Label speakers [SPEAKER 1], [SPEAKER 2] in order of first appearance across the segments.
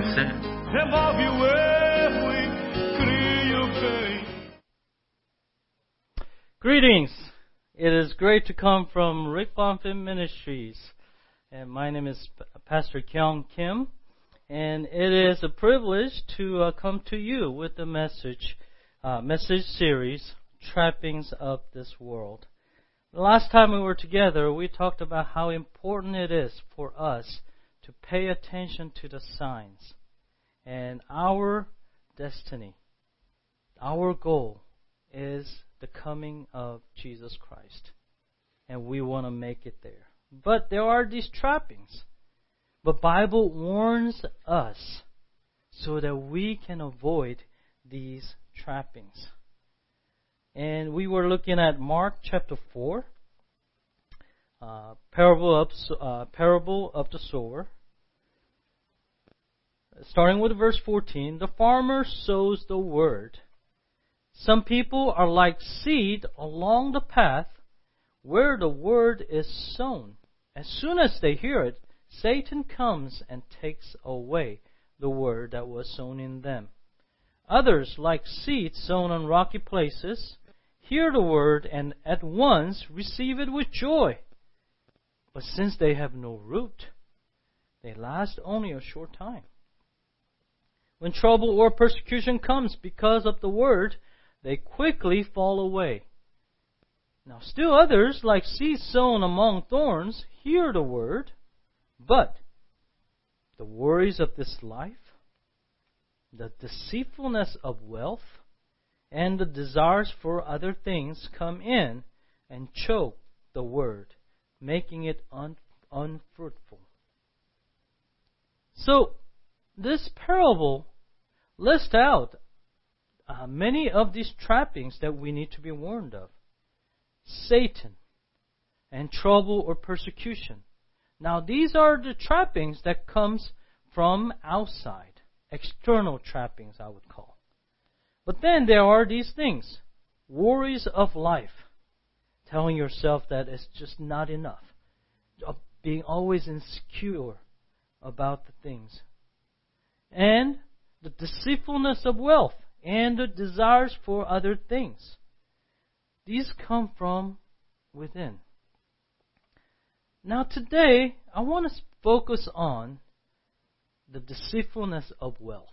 [SPEAKER 1] vencer.
[SPEAKER 2] remove o erro e cria o bem.
[SPEAKER 3] Greetings. It is great to come from Rick Bonfim Ministries. And my name is Pastor Kyung Kim. And it is a privilege to uh, come to you with the message, uh, message series, Trappings of This World. The last time we were together, we talked about how important it is for us to pay attention to the signs and our destiny. Our goal is the coming of Jesus Christ. And we want to make it there. But there are these trappings. But Bible warns us so that we can avoid these trappings. And we were looking at Mark chapter 4, uh, parable, of, uh, parable of the sower. Starting with verse 14, the farmer sows the word. Some people are like seed along the path where the word is sown. As soon as they hear it, Satan comes and takes away the word that was sown in them. Others, like seed sown on rocky places, hear the word and at once receive it with joy. But since they have no root, they last only a short time. When trouble or persecution comes because of the word, they quickly fall away. Now, still others, like seeds sown among thorns, hear the word, but the worries of this life, the deceitfulness of wealth, and the desires for other things come in and choke the word, making it un- unfruitful. So, this parable lists out uh, many of these trappings that we need to be warned of. Satan and trouble or persecution. Now these are the trappings that comes from outside, external trappings I would call. But then there are these things, worries of life, telling yourself that it's just not enough, of being always insecure about the things. And the deceitfulness of wealth and the desires for other things. These come from within. Now, today, I want to focus on the deceitfulness of wealth.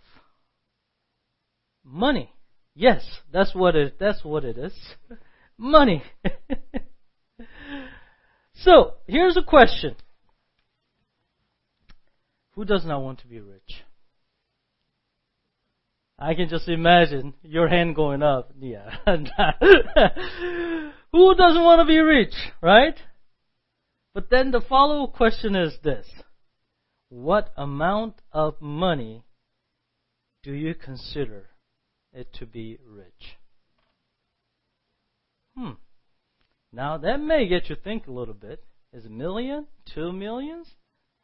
[SPEAKER 3] Money. Yes, that's what it, that's what it is. Money. so, here's a question. Who does not want to be rich? I can just imagine your hand going up. Yeah. Who doesn't want to be rich, right? But then the follow up question is this. What amount of money do you consider it to be rich? Hmm. Now that may get you think a little bit. Is a million? Two millions?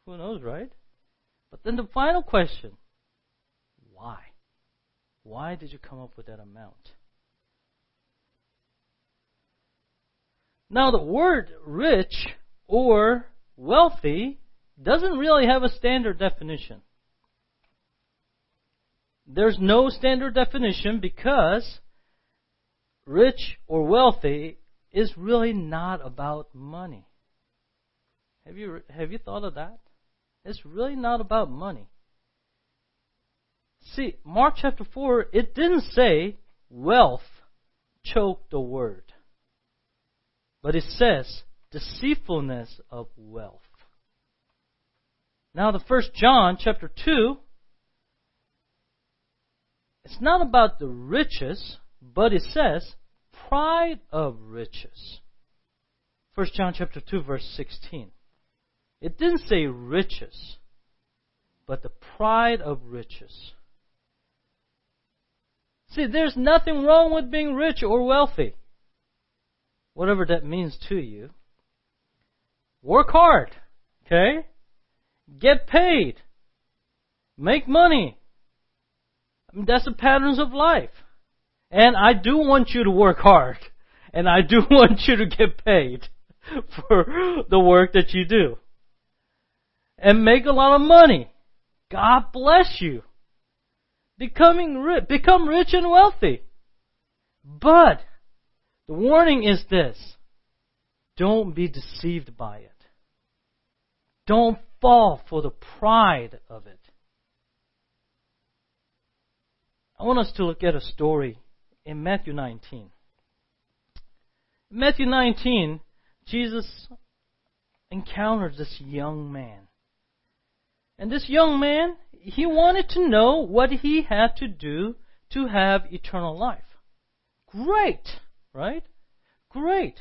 [SPEAKER 3] Who knows, right? But then the final question. Why? Why did you come up with that amount? Now, the word rich or wealthy doesn't really have a standard definition. There's no standard definition because rich or wealthy is really not about money. Have you have you thought of that? It's really not about money. See, Mark chapter 4, it didn't say wealth choked the word. But it says deceitfulness of wealth. Now the first John chapter 2, it's not about the riches, but it says pride of riches. First John chapter 2 verse 16. It didn't say riches, but the pride of riches. See, there's nothing wrong with being rich or wealthy. Whatever that means to you. Work hard. Okay? Get paid. Make money. I mean, that's the patterns of life. And I do want you to work hard. And I do want you to get paid for the work that you do. And make a lot of money. God bless you. Becoming rich, become rich and wealthy. But the warning is this. Don't be deceived by it. Don't fall for the pride of it. I want us to look at a story in Matthew 19. In Matthew 19, Jesus encounters this young man. And this young man, he wanted to know what he had to do to have eternal life. Great, right? Great.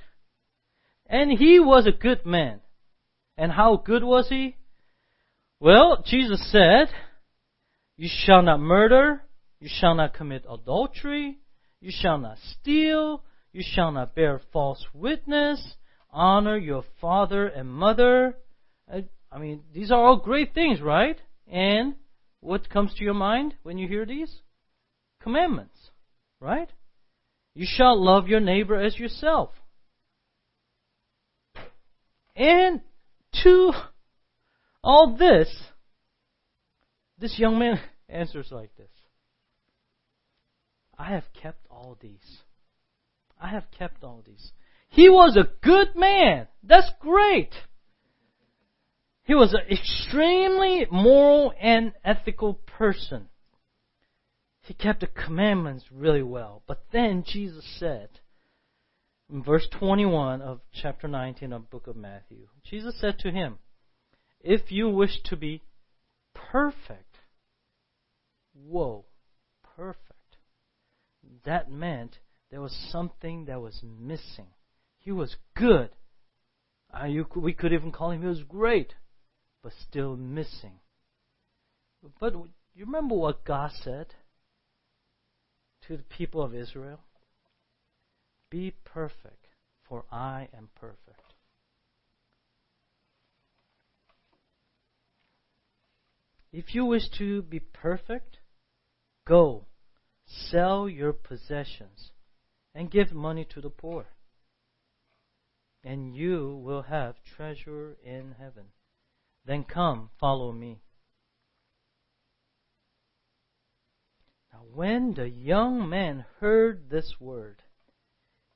[SPEAKER 3] And he was a good man. And how good was he? Well, Jesus said, You shall not murder, you shall not commit adultery, you shall not steal, you shall not bear false witness, honor your father and mother. Uh, I mean, these are all great things, right? And what comes to your mind when you hear these? Commandments, right? You shall love your neighbor as yourself. And to all this, this young man answers like this I have kept all these. I have kept all these. He was a good man. That's great. He was an extremely moral and ethical person. He kept the commandments really well. But then Jesus said, in verse 21 of chapter 19 of book of Matthew, Jesus said to him, If you wish to be perfect, whoa, perfect. That meant there was something that was missing. He was good. Uh, you, we could even call him he was great, but still missing. But you remember what God said to the people of Israel? Be perfect, for I am perfect. If you wish to be perfect, go, sell your possessions, and give money to the poor, and you will have treasure in heaven. Then come, follow me. Now, when the young man heard this word,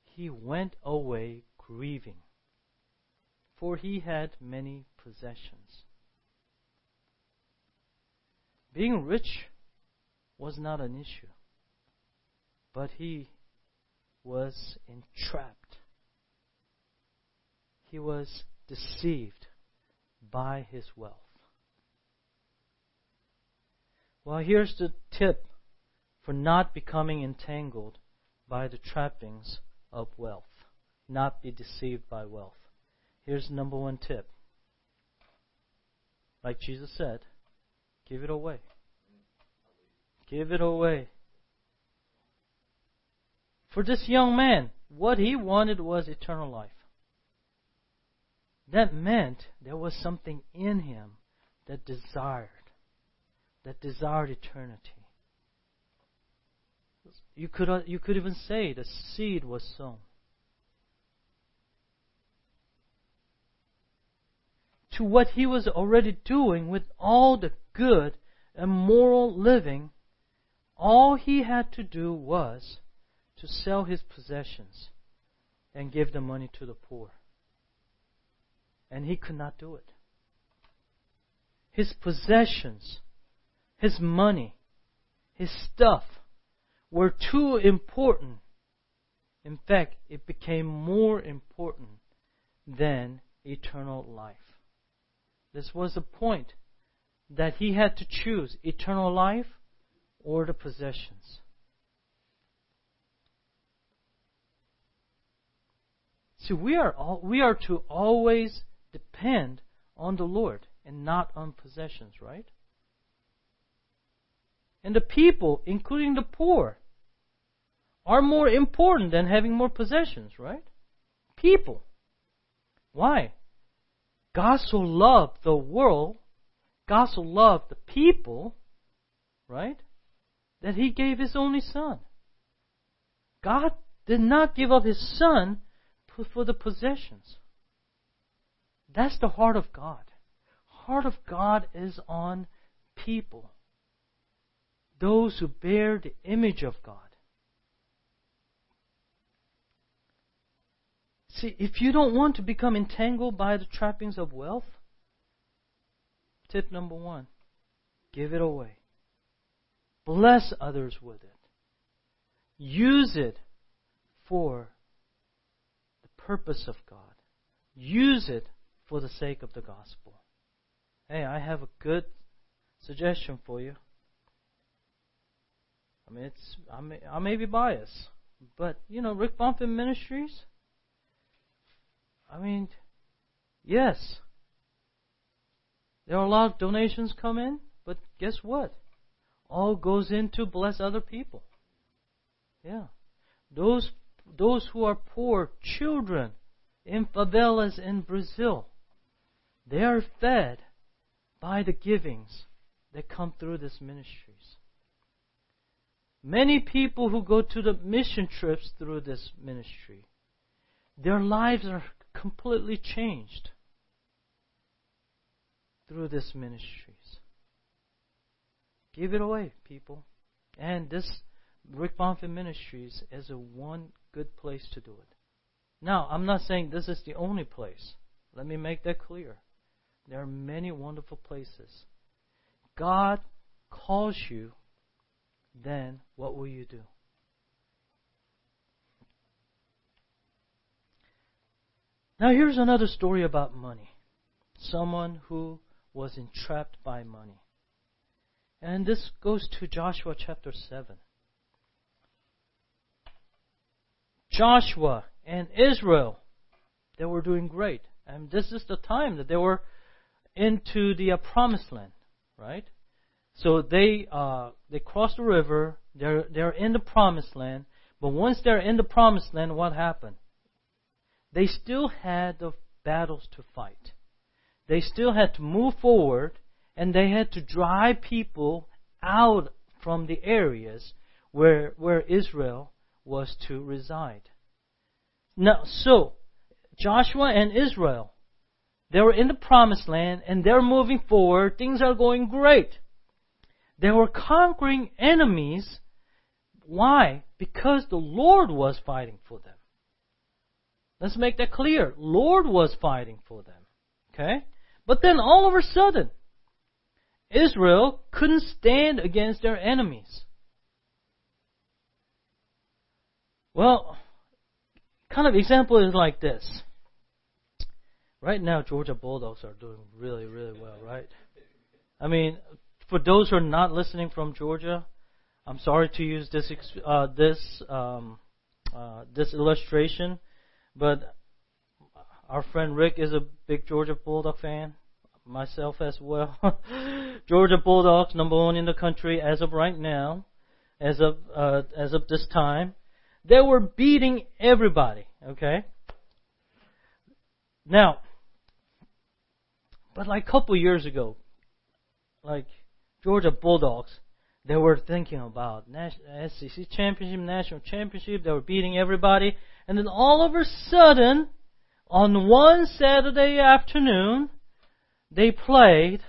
[SPEAKER 3] he went away grieving, for he had many possessions. Being rich was not an issue, but he was entrapped. He was deceived by his wealth. Well, here's the tip for not becoming entangled by the trappings of wealth. Not be deceived by wealth. Here's the number one tip. Like Jesus said, give it away. Give it away. For this young man, what he wanted was eternal life. That meant there was something in him that desired, that desired eternity. You could, uh, you could even say the seed was sown. to what he was already doing with all the good and moral living, all he had to do was to sell his possessions and give the money to the poor. And he could not do it. His possessions, his money, his stuff were too important. In fact, it became more important than eternal life. This was the point that he had to choose eternal life or the possessions. See, we are all, we are to always depend on the Lord and not on possessions, right? And the people, including the poor, are more important than having more possessions, right? People. Why? God so loved the world, God so loved the people, right? That He gave His only Son. God did not give up His Son for the possessions. That's the heart of God. Heart of God is on people, those who bear the image of God. See, if you don't want to become entangled by the trappings of wealth, tip number one give it away. Bless others with it. Use it for the purpose of God. Use it for the sake of the gospel. Hey, I have a good suggestion for you. I mean, it's I may I may be biased, but you know, Rick Bonfim Ministries. I mean, yes, there are a lot of donations come in, but guess what? All goes in to bless other people. Yeah, those those who are poor, children in favelas in Brazil, they are fed by the givings that come through these ministries. Many people who go to the mission trips through this ministry, their lives are completely changed through these ministries. Give it away, people. And this Rick Bonfim Ministries is a one good place to do it. Now, I'm not saying this is the only place. Let me make that clear. There are many wonderful places. God calls you, then what will you do? Now, here's another story about money. Someone who was entrapped by money. And this goes to Joshua chapter 7. Joshua and Israel, they were doing great. And this is the time that they were into the uh, promised land, right? So they uh, they cross the river. They're they're in the promised land. But once they're in the promised land, what happened? They still had the battles to fight. They still had to move forward, and they had to drive people out from the areas where where Israel was to reside. Now, so Joshua and Israel they were in the promised land and they're moving forward. Things are going great. They were conquering enemies. Why? Because the Lord was fighting for them. Let's make that clear. Lord was fighting for them. Okay? But then all of a sudden, Israel couldn't stand against their enemies. Well, kind of example is like this. Right now, Georgia Bulldogs are doing really, really well, right? I mean, for those who are not listening from Georgia, I'm sorry to use this uh, this um, uh, this illustration, but our friend Rick is a big Georgia Bulldog fan. Myself as well. Georgia Bulldogs, number one in the country as of right now, as of uh, as of this time. They were beating everybody. Okay. Now, but like a couple years ago, like Georgia Bulldogs, they were thinking about SEC championship, national championship. They were beating everybody, and then all of a sudden, on one Saturday afternoon, they played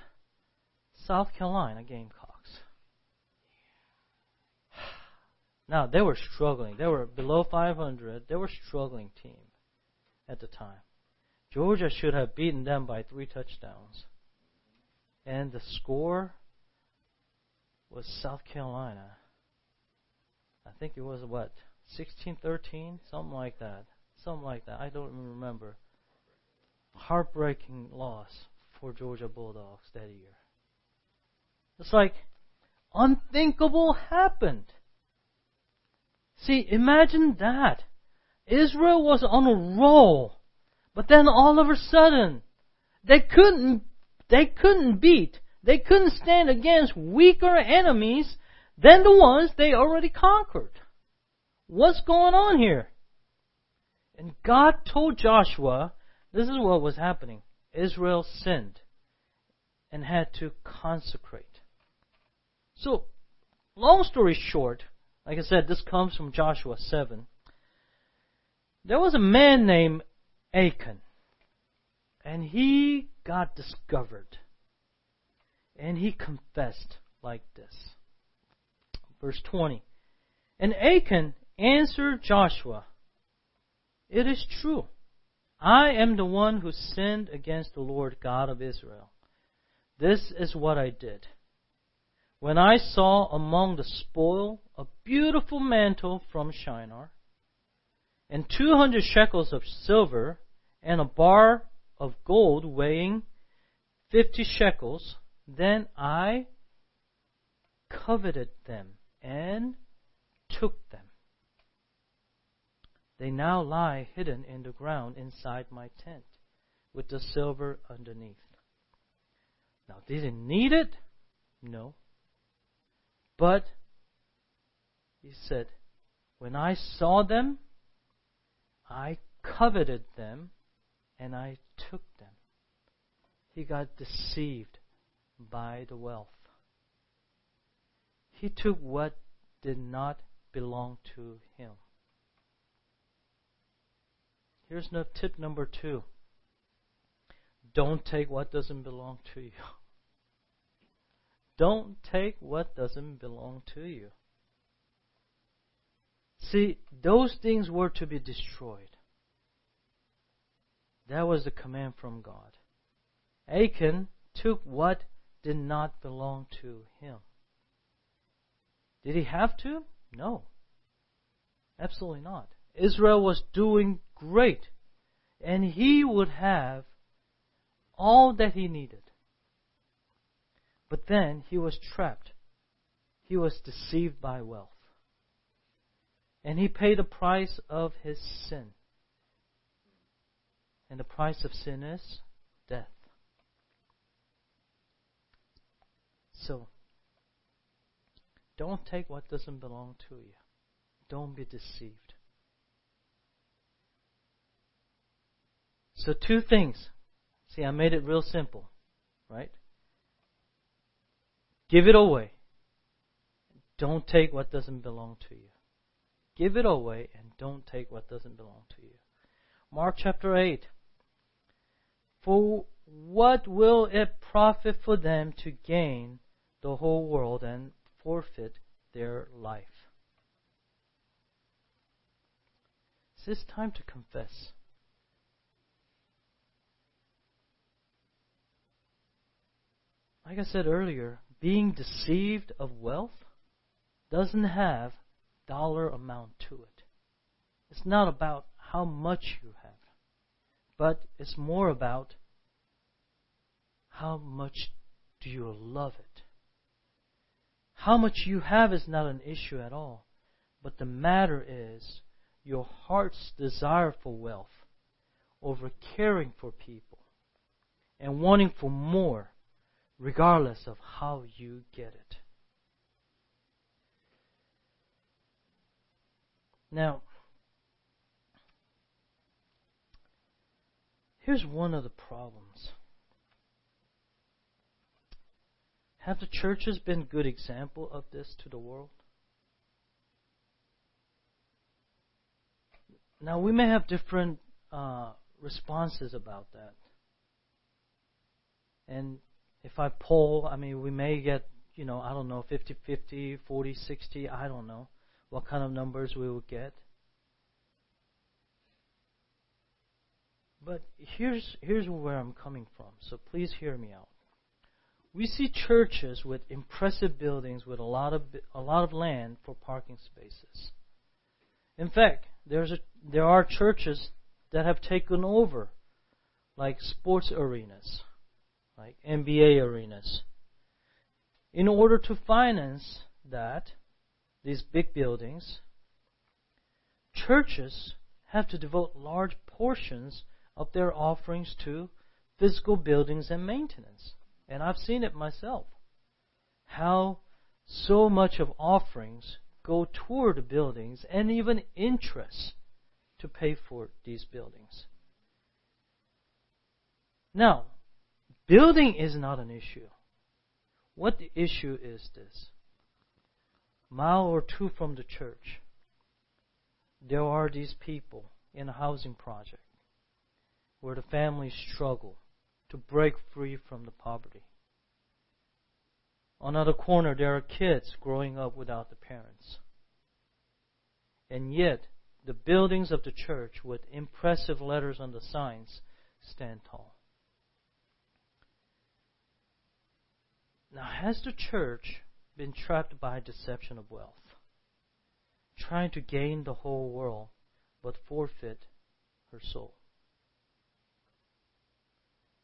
[SPEAKER 3] South Carolina Gamecocks. Now they were struggling. They were below 500. They were struggling team at the time. Georgia should have beaten them by three touchdowns. And the score was South Carolina. I think it was what, 16-13, something like that. Something like that. I don't even remember. Heartbreaking loss for Georgia Bulldogs that year. It's like unthinkable happened. See, imagine that. Israel was on a roll. But then all of a sudden, they couldn't, they couldn't beat, they couldn't stand against weaker enemies than the ones they already conquered. What's going on here? And God told Joshua, this is what was happening. Israel sinned and had to consecrate. So, long story short, like I said, this comes from Joshua 7. There was a man named Achan. And he got discovered. And he confessed like this. Verse 20. And Achan answered Joshua, It is true. I am the one who sinned against the Lord God of Israel. This is what I did. When I saw among the spoil a beautiful mantle from Shinar, and two hundred shekels of silver, and a bar of gold weighing fifty shekels, then I coveted them and took them. They now lie hidden in the ground inside my tent, with the silver underneath. Now, didn't need it? No. But, he said, when I saw them, I coveted them and I took them. He got deceived by the wealth. He took what did not belong to him. Here's tip number two. Don't take what doesn't belong to you. Don't take what doesn't belong to you. See, those things were to be destroyed. That was the command from God. Achan took what did not belong to him. Did he have to? No. Absolutely not. Israel was doing great, and he would have all that he needed. But then he was trapped. He was deceived by wealth. And he paid the price of his sin. And the price of sin is death. So, don't take what doesn't belong to you. Don't be deceived. So, two things. See, I made it real simple, right? Give it away. Don't take what doesn't belong to you. Give it away and don't take what doesn't belong to you. Mark chapter 8. For what will it profit for them to gain the whole world and forfeit their life? It's this time to confess. Like I said earlier, being deceived of wealth doesn't have dollar amount to it. It's not about how much you have, but it's more about how much do you love it. How much you have is not an issue at all, but the matter is your heart's desire for wealth over caring for people and wanting for more regardless of how you get it. Now, here's one of the problems. Have the churches been good example of this to the world? Now we may have different uh, responses about that, and if I poll, I mean, we may get, you know, I don't know, 50 50, 40 60, I don't know what kind of numbers we will get. But here's, here's where I'm coming from, so please hear me out. We see churches with impressive buildings with a lot of, a lot of land for parking spaces. In fact, there's a, there are churches that have taken over, like sports arenas like NBA arenas. In order to finance that, these big buildings, churches have to devote large portions of their offerings to physical buildings and maintenance. And I've seen it myself. How so much of offerings go toward buildings and even interest to pay for these buildings. Now, Building is not an issue. What the issue is this? Mile or two from the church, there are these people in a housing project where the families struggle to break free from the poverty. On another corner, there are kids growing up without the parents. And yet, the buildings of the church with impressive letters on the signs stand tall. Now, has the church been trapped by deception of wealth? Trying to gain the whole world, but forfeit her soul?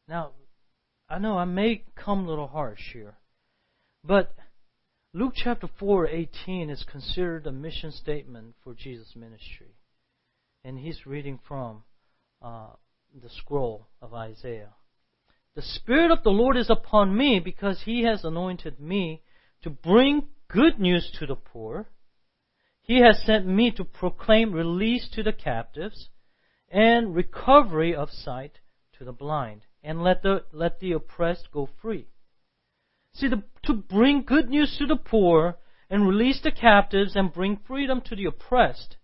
[SPEAKER 3] Now, I know I may come a little harsh here, but Luke chapter 4, 18 is considered a mission statement for Jesus' ministry. And he's reading from uh, the scroll of Isaiah. The Spirit of the Lord is upon me because He has anointed me to bring good news to the poor. He has sent me to proclaim release to the captives and recovery of sight to the blind and let the, let the oppressed go free. See, the, to bring good news to the poor and release the captives and bring freedom to the oppressed.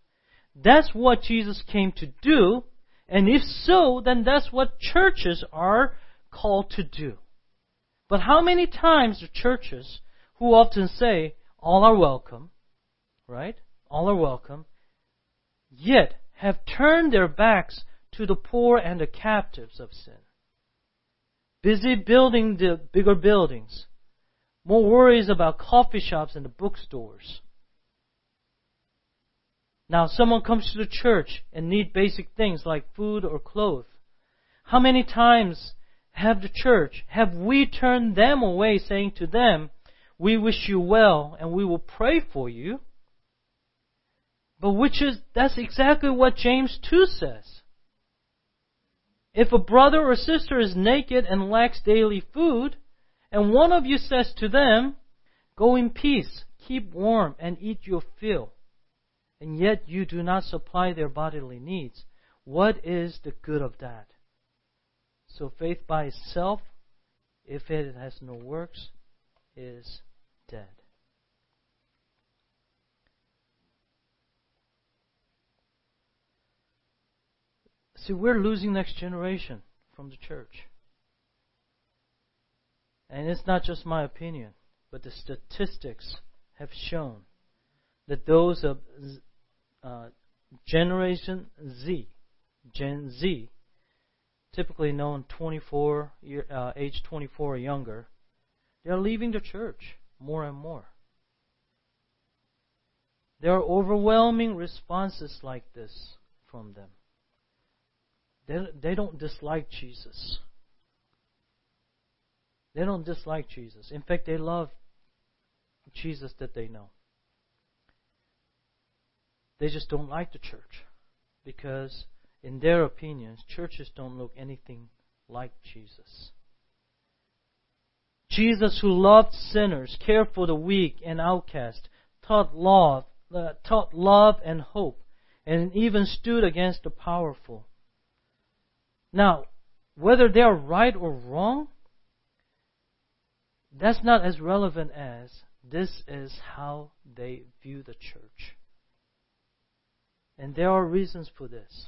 [SPEAKER 3] That's what Jesus came to do. And if so, then that's what churches are called to do. But how many times do churches who often say, all are welcome, right? All are welcome, yet have turned their backs to the poor and the captives of sin. Busy building the bigger buildings. More worries about coffee shops and the bookstores. Now, someone comes to the church and need basic things like food or clothes. How many times have the church, have we turned them away saying to them, we wish you well and we will pray for you? But which is, that's exactly what James 2 says. If a brother or sister is naked and lacks daily food, and one of you says to them, Go in peace, keep warm, and eat your fill, and yet you do not supply their bodily needs, what is the good of that? So faith by itself, if it has no works, is dead. See, we're losing next generation from the church. And it's not just my opinion, but the statistics have shown that those of uh, Generation Z, Gen Z, typically known 24 year, uh, age 24 or younger, they are leaving the church more and more. There are overwhelming responses like this from them. They, they don't dislike Jesus. They don't dislike Jesus. In fact, they love Jesus that they know. They just don't like the church because in their opinions, churches don't look anything like Jesus. Jesus, who loved sinners, cared for the weak and outcast, taught love, uh, taught love and hope, and even stood against the powerful. Now, whether they are right or wrong, that's not as relevant as this is how they view the church. And there are reasons for this.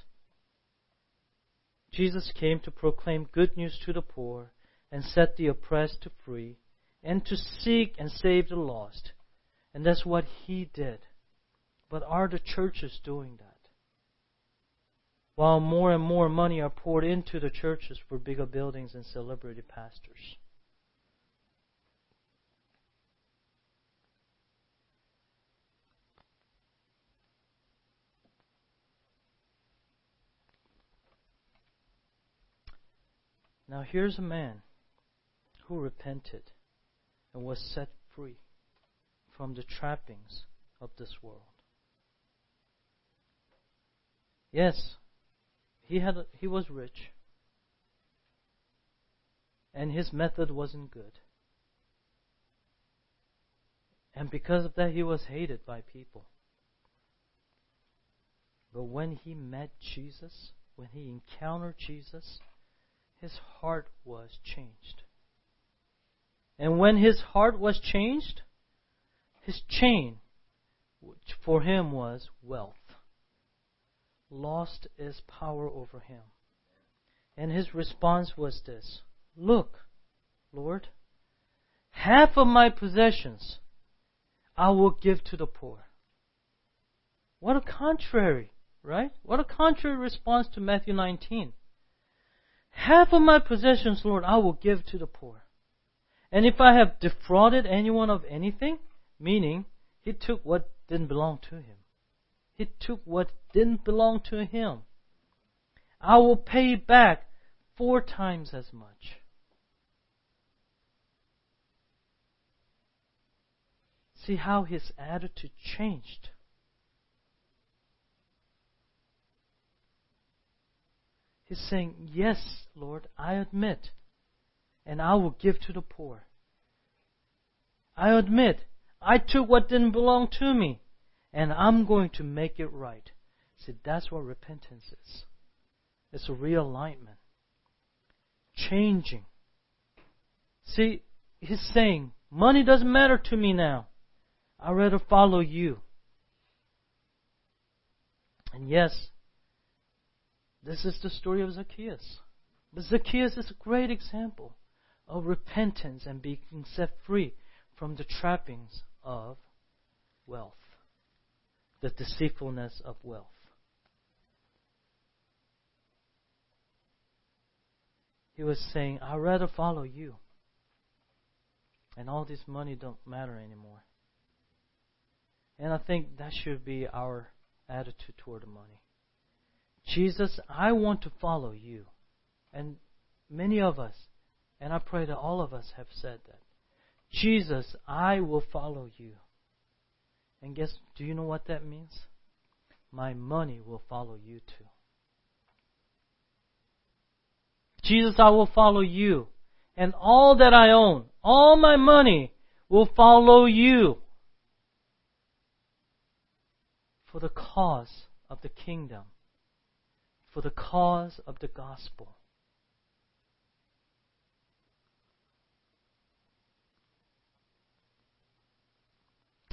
[SPEAKER 3] Jesus came to proclaim good news to the poor and set the oppressed free and to seek and save the lost. And that's what he did. But are the churches doing that? While more and more money are poured into the churches for bigger buildings and celebrity pastors. Now here's a man who repented and was set free from the trappings of this world. Yes, he had he was rich and his method wasn't good. And because of that he was hated by people. But when he met Jesus, when he encountered Jesus, his heart was changed. And when his heart was changed, his chain, which for him was wealth, lost its power over him. And his response was this Look, Lord, half of my possessions I will give to the poor. What a contrary, right? What a contrary response to Matthew 19. Half of my possessions, Lord, I will give to the poor. And if I have defrauded anyone of anything, meaning he took what didn't belong to him, he took what didn't belong to him, I will pay back four times as much. See how his attitude changed. He's saying, Yes, Lord, I admit, and I will give to the poor. I admit, I took what didn't belong to me, and I'm going to make it right. See, that's what repentance is. It's a realignment. Changing. See, he's saying, money doesn't matter to me now. I'd rather follow you. And yes, this is the story of Zacchaeus. But Zacchaeus is a great example of repentance and being set free from the trappings of wealth, the deceitfulness of wealth. He was saying, I'd rather follow you. And all this money don't matter anymore. And I think that should be our attitude toward money. Jesus, I want to follow you. And many of us, and I pray that all of us have said that. Jesus, I will follow you. And guess, do you know what that means? My money will follow you too. Jesus, I will follow you. And all that I own, all my money will follow you. For the cause of the kingdom. For the cause of the gospel.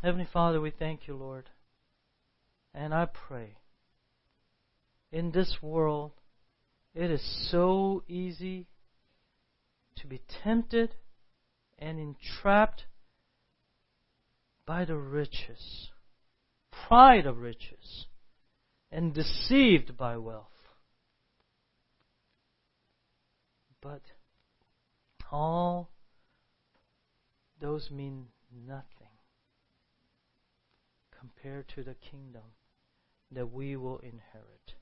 [SPEAKER 3] Heavenly Father, we thank you, Lord. And I pray in this world, it is so easy to be tempted and entrapped by the riches, pride of riches, and deceived by wealth. But all those mean nothing compared to the kingdom that we will inherit.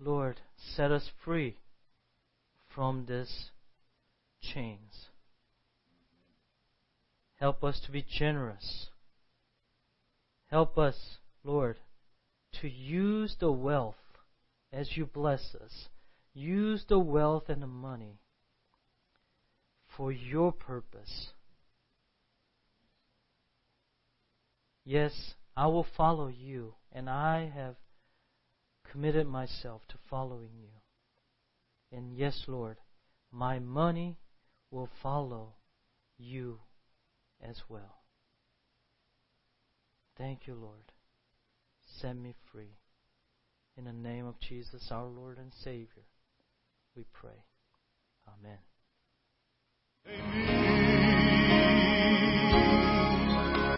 [SPEAKER 3] Lord, set us free from these chains. Help us to be generous. Help us, Lord, to use the wealth as you bless us. Use the wealth and the money for your purpose Yes, I will follow you, and I have committed myself to following you. And yes, Lord, my money will follow you as well. Thank you, Lord. Set me free. In the name of Jesus, our Lord and Savior, we pray. Amen.
[SPEAKER 2] Amen.